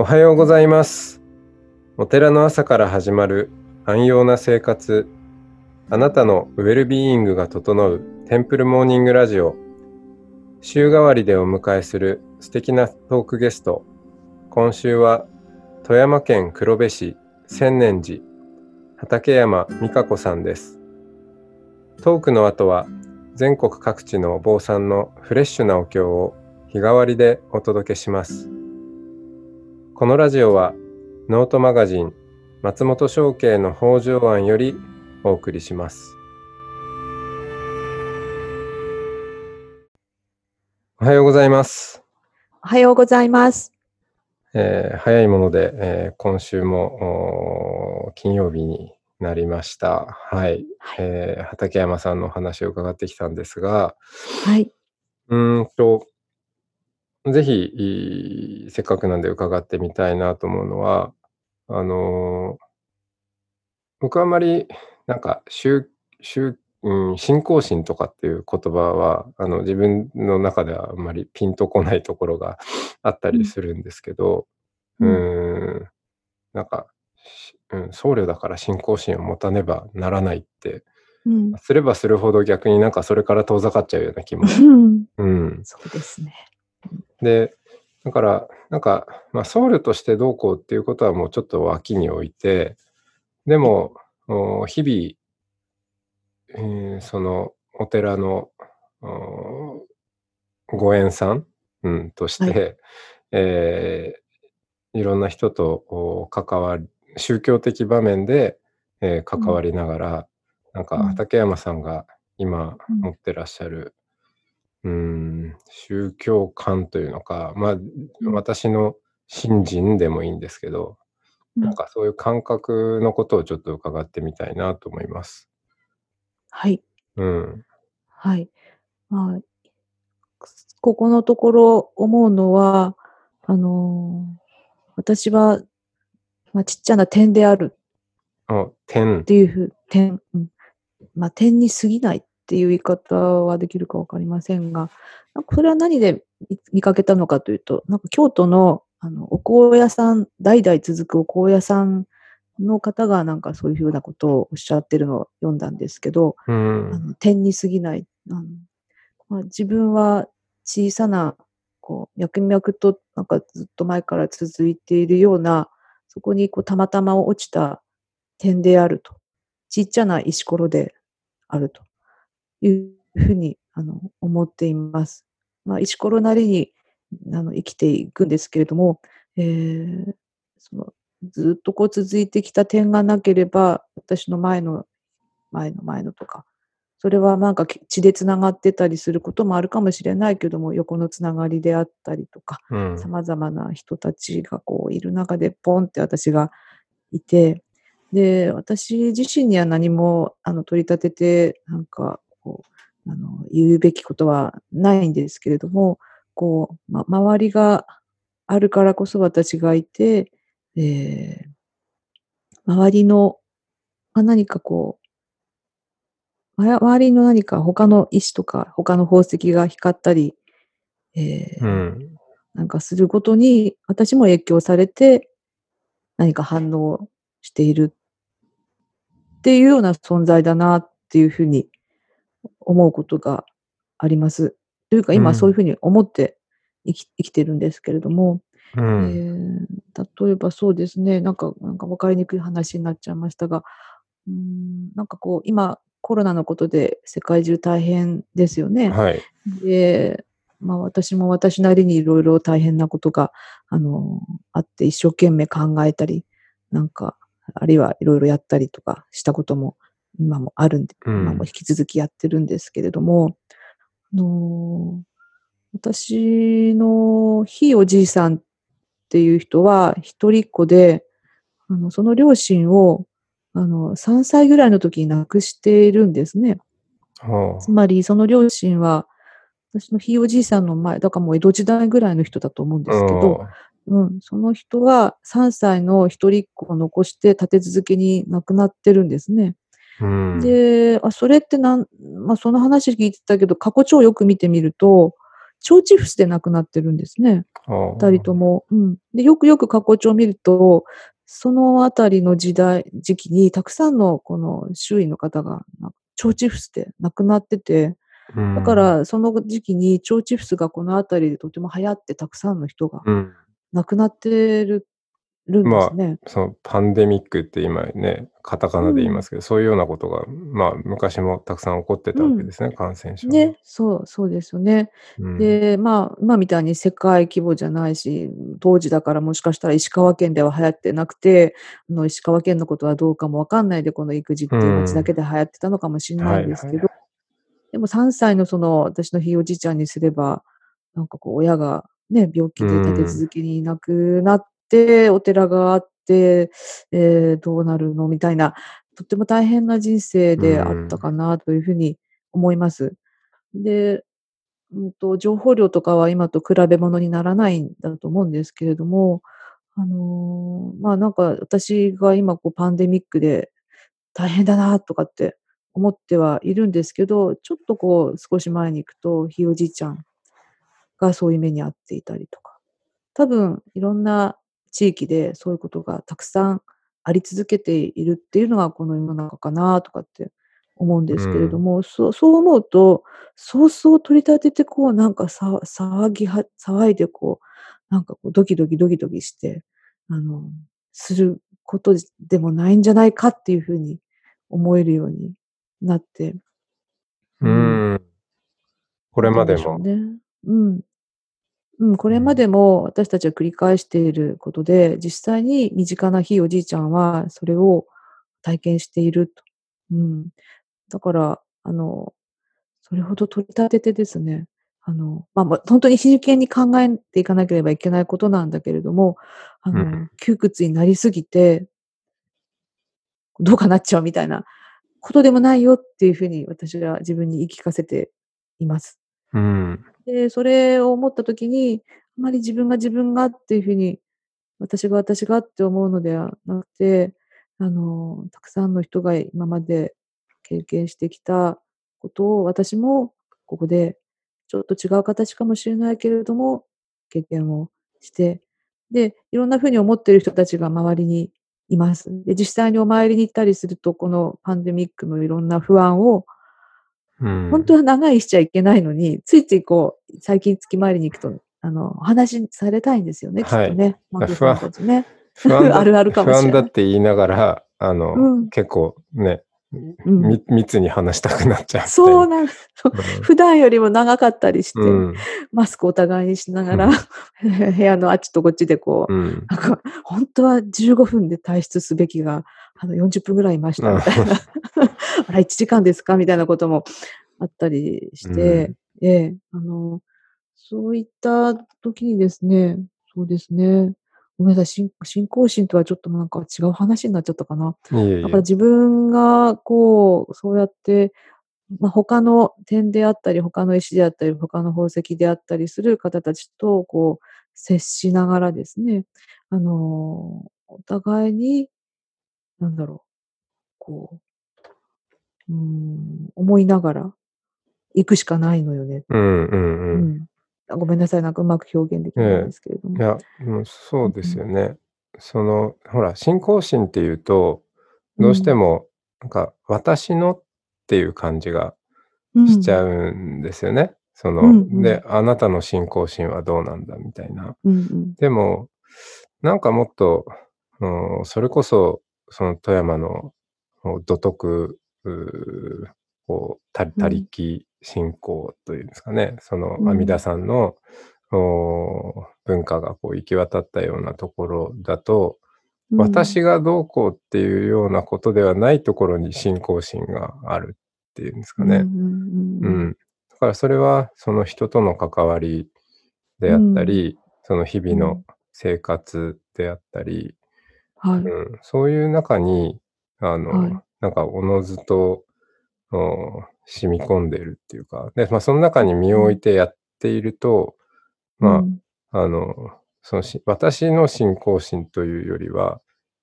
おはようございます。お寺の朝から始まる安養な生活。あなたのウェルビーイングが整うテンプルモーニングラジオ。週替わりでお迎えする素敵なトークゲスト。今週は富山県黒部市千年寺畠山美香子さんです。トークの後は全国各地のお坊さんのフレッシュなお経を日替わりでお届けします。このラジオはノートマガジン松本商家の北条案よりお送りします。おはようございます。おはようございます。えー早いもので、えー今週も金曜日になりました。はい、はい。えー畠山さんのお話を伺ってきたんですが、はい。うーんと、ぜひ、せっかくなんで伺ってみたいなと思うのは、あのー僕はあんまり、なんか、宗、宗、うん、信仰心とかっていう言葉は、あの、自分の中ではあんまりピンとこないところがあったりするんですけど、ううんーん、なんか、しうん、僧侶だから信仰心を持たねばならないって、うん。すればするほど逆になんかそれから遠ざかっちゃうような気も、うんうん、そうですね。で、だから、なんか、まあ、僧侶としてどうこうっていうことはもうちょっと脇に置いて、でも、お日々、えーそのお寺のおご縁さん、うん、として、えーいろんな人とお関わり、宗教的場面で、えー関わりながら、なんかうん。畠山さんが今うん。持ってらっしゃる、うーん、宗教観というのか、まあ、うん私の信心でもいいんですけど、うんなんかそういう感覚のことをちょっと伺ってみたいなと思います。はい。うん。はい。まあ、ここのところ思うのは、あのー私は、まあ、ちっちゃな点であるあ、天っ。ていうふう、点、うん。まあ、点に過ぎないっていう言い方はできるかわかりませんが、なんかそれは何で見見かけたのかというと、なんか京都の、あの、お香屋さん、代々続くお香屋さんの方がなんかそういうふうなことをおっしゃってるのを読んだんですけど、うあん。の点に過ぎない。あのまあ、自分は小さな、こう、脈々となんかずっと前から続いているような、そこにこうたまたま落ちた点であると。ちっちゃな石ころであるというふうにあの思っています。まあ、石ころなりにあの生きていくんですけれども、えーそのずっとこう続いてきた点がなければ、私の前の、前の前のとか、それはなんか血でつながってたりすることもあるかもしれないけども、横のつながりであったりとか、うん。様々な人たちがこういる中でポンって私がいて、で、私自身には何もあの取り立てて、なんかあの、言うべきことはないんですけれども、こう、ま、周りがあるからこそ私がいて、えー周りの、まあ、何かこう、ま周りの何か他の石とか他の宝石が光ったり、えーうん。なんかすることに、私も影響されて、何か反応しているっていうような存在だなっていうふうに思うことがあります。というか、うん今そういうふうに思って生き生きてるんですけれども、うえん。ー例えばそうですね、なんか、なんか分かりにくい話になっちゃいましたが、うーん、なんかこう、今、コロナのことで世界中大変ですよね。はい。で、まあ私も私なりにいろいろ大変なことが、あの、あって一生懸命考えたり、なんか、あるいはいろいろやったりとかしたことも今もあるんで、うん今も引き続きやってるんですけれども、あの、私のひいおじいさんっていう人は一人っ子で、あの、その両親を、あの、3歳ぐらいの時に亡くしているんですね。はつまり、その両親は、私のひいおじいさんの前、だからもう江戸時代ぐらいの人だと思うんあ。ですけど、うん、その人が3歳の一人っ子を残して立て続けに亡くなってるんですね。うん。で、あ、それってなん、まあ、その話聞いてたけど、過去帳をよく見てみると、腸チフスで亡くなってるんですね。二二人とも。うん。で、よくよく過去帳を見ると、そのあたりの時代、時期にたくさんのこの周囲の方が、腸チフスで亡くなってて、もだか、らその時期に腸チフスがこのあたりでとても流行ってたくさんの人がうん、亡くなってるるんですね。そのパンデミックって今ね、カタカナで言いますけど、そういうようなことが、まあ、昔もたくさん起こってたわけですね、感染症。ね、そう、そうですよね。うん、で、まあ、今みたいに世界規模じゃないし、当時だからもしかしたら石川県では流行ってなくて、あの石川県のことはどうかもわかんないで、この育児っていう街だけで流行ってたのかもしれないんですけど、はいはでも3歳のその私のひいおじいちゃんにすれば、なんかこう親がね、病気で立て続けにいなくなって、お寺があって、えーどうなるの？みたいな、とっても大変な人生であったかなというふうに思います。で、うんと、情報量とかは今と比べ物にならないんだと思うんですけれども、あのーまあなんか私が今こうパンデミックで大変だなとかって思ってはいるんですけど、ちょっとこう少し前に行くとひいおじいちゃんがそういう目に遭っていたりとか、多分いろんな地域でそういうことがたくさんあり続けているっていうのがこの世の中かなとかって思うんですけれども、そうそう思うと、ソースを取り立ててこうなんかさ騒ぎは、騒いでこう、なんかこうドキドキドキドキして、あの、することでもないんじゃないかっていうふうに思えるようになって。うん。これまでもね。うん。うん、これまでも私たちは繰り返していることで、実際に身近なひいおじいちゃんはそれを体験していると。うん。だから、あの、それほど取り立ててですね、あの、まあ、まあ、本当に真剣に考えていかなければいけないことなんだけれども、あの、うん窮屈になりすぎて、どうかなっちゃうみたいなことでもないよっていうふうに私は自分に言い聞かせています。うん。で、それを思ったときに、あまり自分が自分がっていうふうに、私が私がって思うのではなくて、あの、たくさんの人が今まで経験してきたことを私もここでちょっと違う形かもしれないけれども、経験をして、で、いろんなふうに思っている人たちが周りにいます。で、実際にお参りに行ったりすると、このパンデミックのいろんな不安をうん。本当は長いしちゃいけないのに、ついついこう、最近月回りに行くと、あの、お話しされたいんですよね、きっはいとね。マンさんたちね。不安だ あるあるかもしれない不安だって言いながら、あの、うん結構ね、うんみ密に話したくなっちゃう。そうなんです。普段よりも長かったりして、うん。マスクお互いにしながら、うん 部屋のあっちとこっちでこう、うん。なんか、本当は15分で退出すべきが、あの、40分ぐらいいましたみたいな。あ ら、1時間ですかみたいなこともあったりして、ええ、あの、そういった時にですね、そうですね。ごめんなさい、信信仰心とはちょっとなんか違う話になっちゃったかな。だから自分がこう、そうやって、まあ、他の点であったり、他の石であったり、他の宝石であったりする方たちと、こう、接しながらですね、あの、お互いに、なんだろう、こう、うーん、思いながら行くしかないのよね。うんうんううん。ん。あごめんなさい、なんかうまく表現できないんですけれども。いや、もうそうですよね。その、ほら、信仰心っていうと、どうしても、なんか、私のっていう感じがしちゃうんですよね。その、うんうんで、あなたの信仰心はどうなんだみたいな。うん。うんでも、なんかもっと、うんそれこそ、その富山のお土徳、うーこう、た他力信仰というんですかね、そのうん。阿弥陀さんの、お文化がこう行き渡ったようなところだと、うん、私がどうこうっていうようなことではないところに信仰心があるっていうんですかね。うんうんうんううん。ん。だからそれはその人との関わりであったり、その日々の生活であったり、はい。うん、そういう中に、あの、はい。なんかおのずとお染み込んでいるっていうか、で、まあその中に身を置いてやっていると、まあ、うん。あの、そのし私の信仰心というよりは、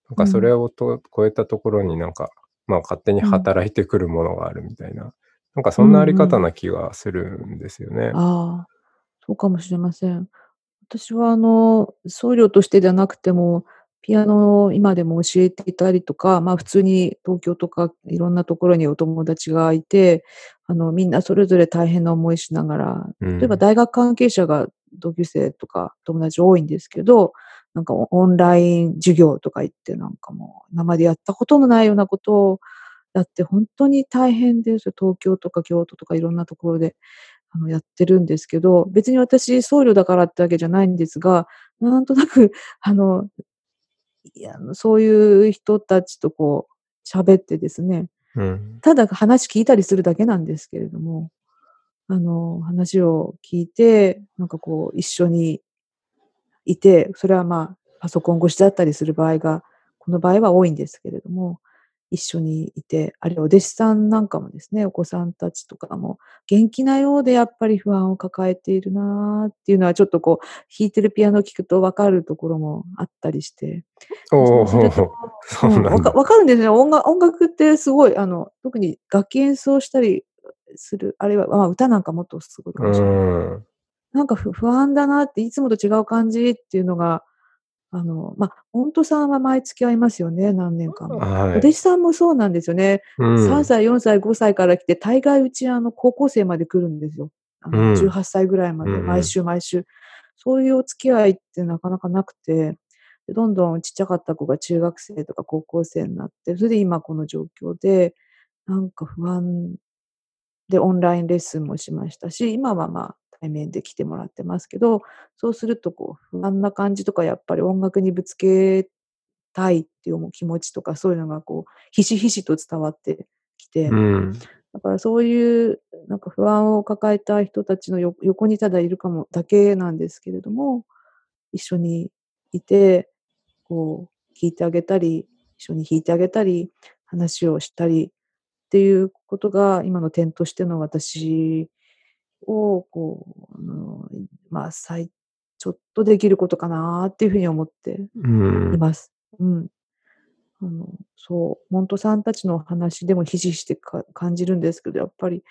なんかそれをと超えたところになんか、まあ勝手に働いてくるものがあるみたいな、なんかそんなあり方な気がするんですよね。ああ、そうかもしれません。私はあの、僧侶としてではなくても、ピアノを今でも教えていたりとか、まあ普通に東京とかいろんなところにお友達がいて、あの、みんなそれぞれ大変な思いしながら、うん例えば大学関係者が同級生とか友達多いんですけど、なんかオンライン授業とか言ってなんかもう今までやったことのないようなことをやって本当に大変です。東京とか京都とかいろんなところであのやってるんですけど、別に私僧侶だからってわけじゃないんですが、なんとなく、あのそういう人たちとこう喋ってですね、うん。ただ話聞いたりするだけなんですけれども、あの、話を聞いて、なんかこう一緒にいて、それはまあパソコン越しだったりする場合が、この場合は多いんですけれども、一緒にいて、あるいはお弟子さんなんかもですね、お子さんたちとかも元気なようでやっぱり不安を抱えているなっていうのはちょっとこう弾いてるピアノを聴くとわかるところもあったりして、そうそううん、なんだ。わかるんですね。音楽音楽ってすごい、あの、特に楽器演奏したりする、あるいは、まあ、歌なんかもっとすごいかもしれない。うん。なんかふ不安だなって、いつもと違う感じっていうのが、あの、まあ、音頭さんは毎月会いますよね、何年間も。おはい。弟子さんもそうなんですよね。3うん。歳、4歳、5歳から来て、大概うち、あの、高校生まで来るんですよ。あの、うん。18歳ぐらいまで。毎週毎週。そういうお付き合いってなかなかなくて、でどんどんちっちゃかった子が中学生とか高校生になって、それで今この状況で、なんか不安でオンラインレッスンもしましたし、今はまあ対面で来てもらってますけど、そうするとこう不安な感じとかやっぱり音楽にぶつけたいっていう気持ちとかそういうのがこうひしひしと伝わってきて、うん。だからそういうなんか不安を抱えた人たちのよ横にただいるかもだけなんですけれども、一緒にいて、こう聞いてあげたり、一緒に弾いてあげたり、話をしたりっていうことが今の点としての私をこう、あの、まあ、最ちょっとできることかなっていうふうに思ってうん。います。うん。あの、そう、モントさんたちの話でもひしひししてか感じるんですけど、やっぱり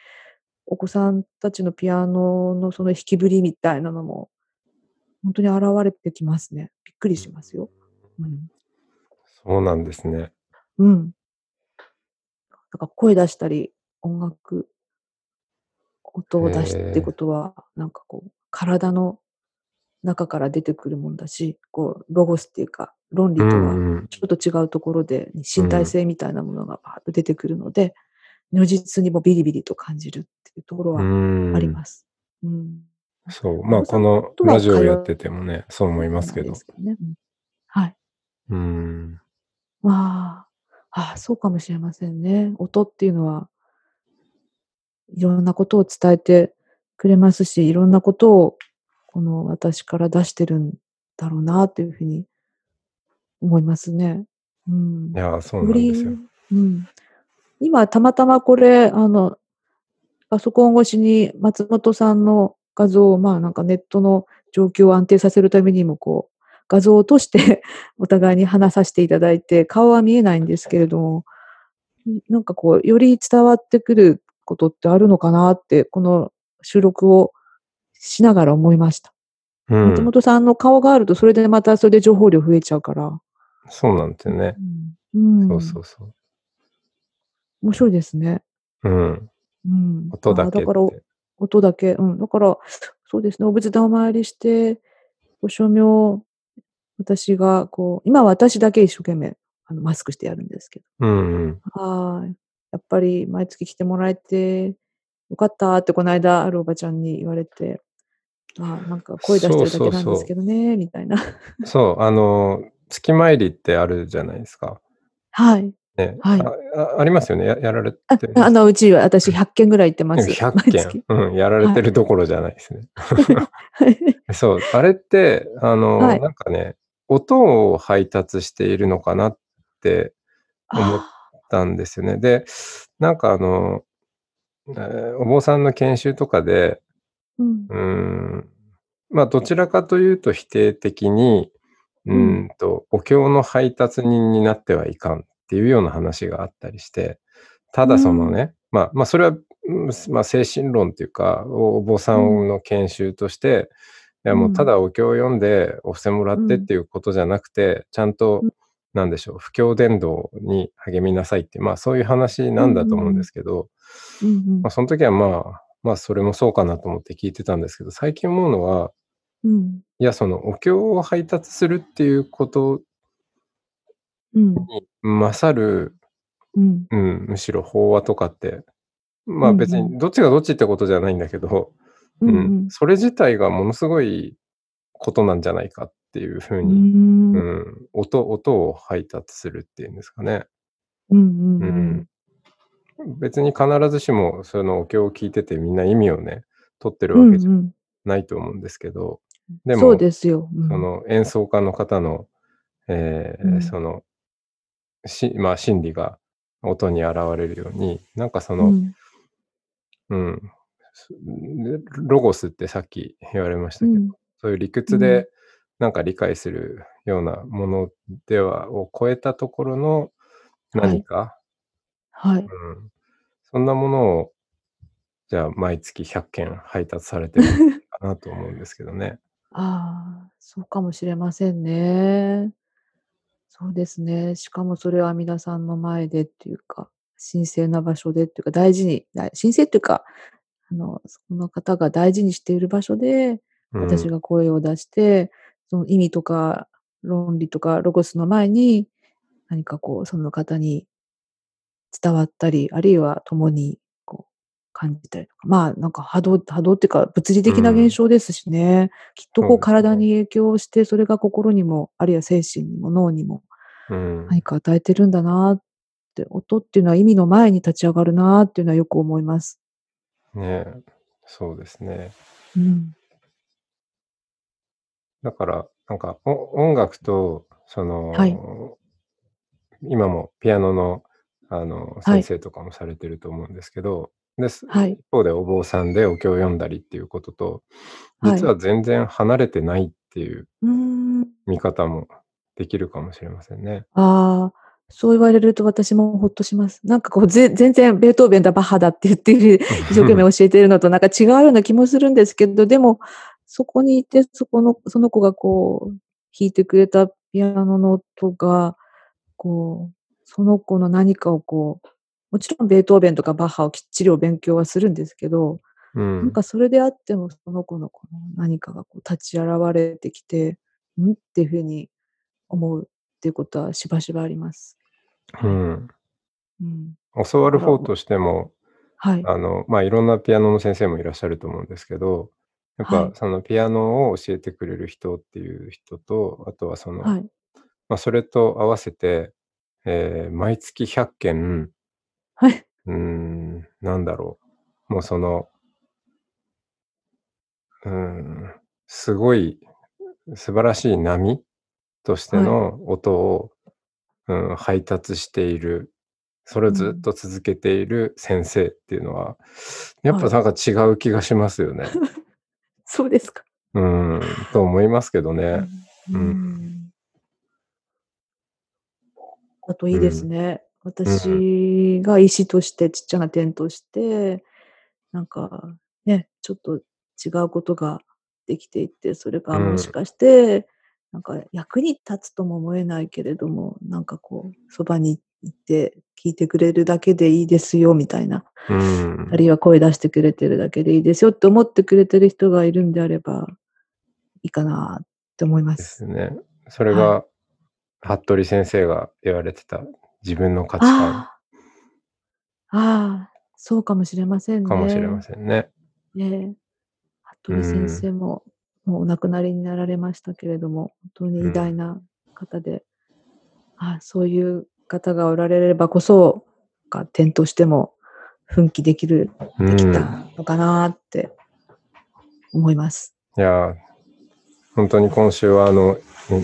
お子さんたちのピアノのその弾きぶりみたいなのも、本当に現れてきますね。びっくりしますよ。うん。そうなんですね。うん。だから声出したり、音楽、音を出すって。ことは、なんかこう、体の中から出てくるもんだし、こう、ロゴスっていうか、論う理とは。ちょっと違うところで、う身体ん。性みたいなものがバーッと出てくるので、如実にもビリビリと感じるっていうところうはありん。ます。うん。そう。まあ、このラジオやっっててもね、そう思いますけど。ね。うん。はい。うん。ああ、ああ、そうかもしれませんね。音っていうのは、いろんなことを伝えてくれますし、いろんなことをこの私から出してるんだろうなというふうに思いますね。うん。いや、そうなんですよ。うん。今たまたまこれ、あの、パソコン越しに松本さんの画像を、まあなんかネットの状況を安定させるためにも、こう、画像を落として お互いに話させていただいて、顔は見えないんですけれども、んなんかこう、より伝わってくることってあるのかなって、この収録をしながら思いました。松うん。本さんの顔があると、それでまたそれで情報量増えちゃうから。そうなんですよね。うん。そううんそうそう。面白いですね。うん。うん。音だけっだから、て。音だけ。うん。だから、そうですね、お仏壇お参りして、ご署名、私がこう、今は私だけ一生懸命、あの、マスクしてやるんですけど。うんうん。ああ、やっぱり毎月来てもらえてよかったってこの間あるおばちゃんに言われて、ああ、なんか声出してるだけなんですそけどね、みたいな。う。そう、あの、月参りってあるじゃないですか。はい。ね。はい。あ、あありますよね。ややられあ、て。あの、うちは私100件ぐらい行ってます。100毎件。月。うん、やられはい。てるどころじゃないですね。はい。そう、あれって、あはの、い。なんかね、音を配達しているのかなって思っああ。たんですよね。で、なんかあの、えーお坊さんの研修とかで、うん。うーん、まあ、どちらかというと否定的に、うん。んと、お経の配達人になってはいかんっていうような話があったりして、たうだそのん。ね、まあ、まあ、それはうんまあ、精神論っていうか、おお坊さんの研修として、いやもうただお経を読んでお布施もらってっていうことじゃなくて、ちゃんとうん、なんでしょう、布教伝道に励みなさいって、まあそういう話なんだと思うんですけど、うんうん。まあその時はまあ、まあそれもそうかなと思って聞いてたんですけど、最近思うのは、うん。いや、そのお経を配達するっていうことうん。に勝る、うん。うん、むしろ法話とかって、まあ別にどっちがどっちってことじゃないんだけど、うん。うん、それ自体がものすごいことなんじゃないかっていうふううに、んううん。ん、音、音を配達するっていうんですかね。うんううんん。別に必ずしもそのお経を聞いててみんな意味をね、取ってるうんわけじゃうんないと思うんですけど、でも、そうですよ。うん。その演奏家の方の、えーうん。その、し、まあ心理が音に現れるように、なんかそうの、ん。うん、すロゴスってさっき言われましたけど、うん。そういう理屈でなんか理解するようなものでは、を超えたところの何か、はい。うん、そんなものを、じゃあ毎月100件配達されてるのかなと思うんですけどね。ああ、そうかもしれませんね。そうですね。しかもそれは皆さんの前でっていうか、神聖な場所でっていうか、大事に、だ神聖っていうか、あの、その方が大事にしている場所で、うん、私が声を出して、その意味とか論理とかロゴスの前に、何かこう、その方に伝わったり、あるいは共にこう感じたりとか、まあなんか波動、波動っていうか物理的な現象ですしね、きっとこう体に影響して、それが心にも、あるいは精神にも脳にもうん、何か与えてるんだなって、音っていうのは意味の前に立ち上がるなっていうのはよく思います。ねえそうですね。うん。だから、なんかお音楽と、その、はい今もピアノのあのはい先生とかもされてると思うんですけど、ですはい一方でお坊さんでお経を読んだりっていうことと、はい実は全然離れてないっていう。見方もできるかもしれませんね。ああ、そう言われると私もほっとします。なんかこう、ぜ全然ベートーベンだ、バッハだって言ってる、一生懸命教えてるのとなんか違うような気もするんですけど、でも、そこにいて、そこの、その子がこう、弾いてくれたピアノの音が、こう、その子の何かをこう、もちろんベートーベンとかバッハをきっちりお勉強はするんですけど、うんなんかそれであっても、その子のこの何かがこう立ち現れてきて、んっていうふうに思うっていうことはしばしばあります。うん、うん。教わる方としても、はい。あの、まあ、いろんなピアノの先生もいらっしゃると思うんですけど、やっはいぱそのピアノを教えてくれる人っていう人と、あとはその、はい。まあ、それと合わせて、えー毎月100件、はい。うーん、なんだろう。もうその、うーん、すごい素晴らしい波としての音を、うん、配達している、それをずっと続けている先生っていうのは、やっぱなんか違う気がしますよね。そうですか。うん、と思いますけどね。ううんん。だといいですね。私が石として、ちっちゃな点として、なんかね、ちょっと違うことができていって、それがうんもしかして、なんか役に立つとも思えないけれども、なんかこう、そばにいて聞いてくれるだけでいいですよ、みたいな。うんあるいは声出してくれてるだけでいいですよって思ってくれてる人がいるんであれば、いいかなって思いま。ですすね。それが、服部先生が言われてた自分の価値観ああ、そうかもしれませんね。かもしれませんね。ねえ。服部先生も、もうお亡くなりになられましたけれども、本当に偉大な方で、ああそういう方がおられればこそ、が点としても奮起できる、できたのかなって思います。いやー、本当に今週はあの、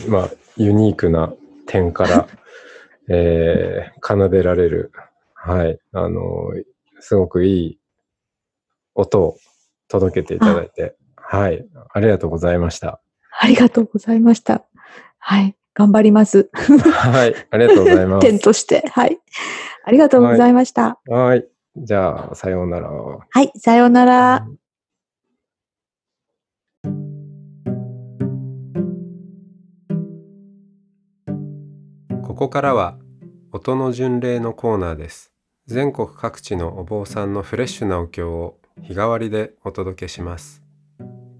まあ、ユニークな点から、えー奏でられる、はい、あの、すごくいい音を届けていただいて、はい、ありがとうございました。ありがとうございました。はい、頑張ります。はい、ありがとうございます。点として。はい。ありがとうございました。はい。じゃあ、さようなら。はい、さようなら。ここからは音の巡礼のコーナーです。全国各地のお坊さんのフレッシュなお経を日替わりでお届けします。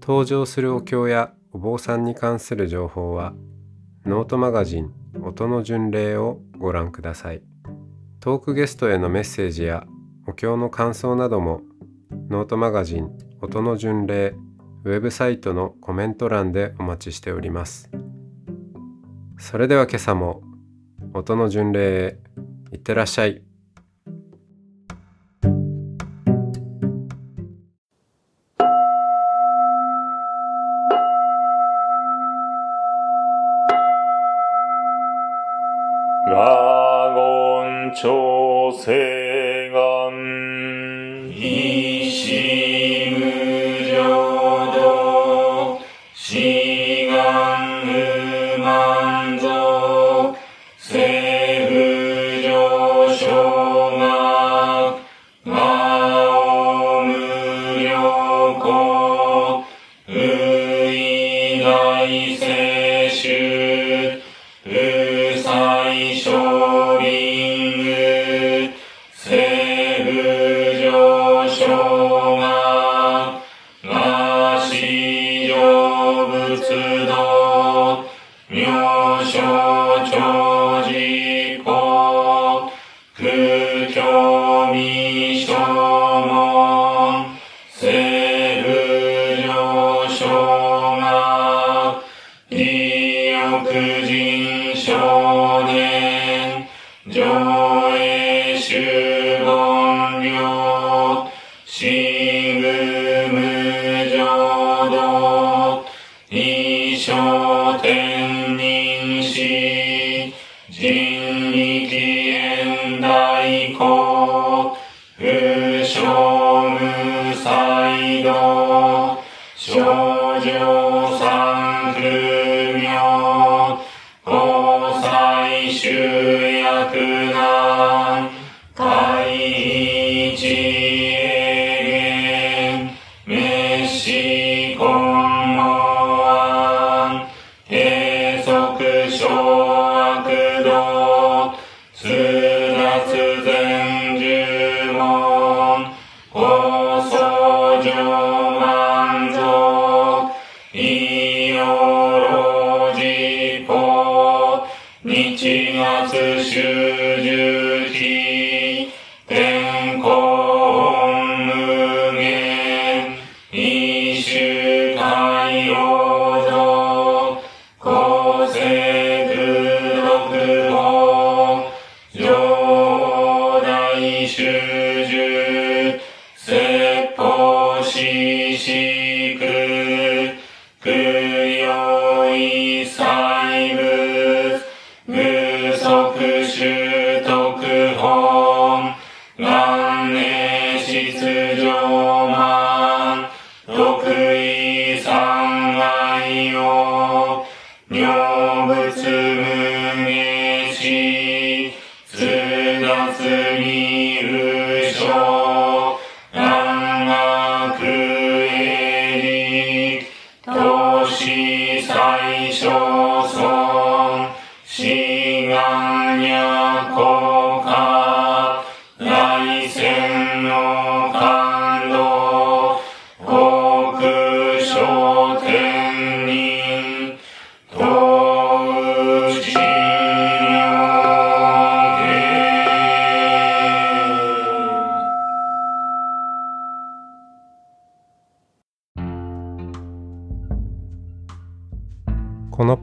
登場するお経やお坊さんに関する情報はノートマガジン音の巡礼をご覧ください。トークゲストへのメッセージやお経の感想などもノートマガジン音の巡礼ウェブサイトのコメント欄でお待ちしております。それでは今朝も音の巡礼へいってらっしゃい。整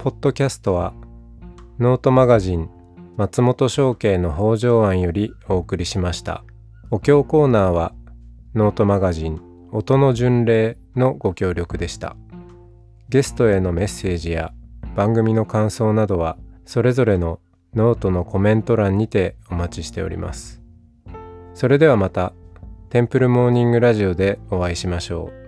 ポッドキャストはノートマガジン松本紹圭の方丈庵よりお送りしました。お経コーナーはノートマガジン音の巡礼のご協力でした。ゲストへのメッセージや番組の感想などはそれぞれのノートのコメント欄にてお待ちしております。それではまた Temple Morning Radio でお会いしましょう。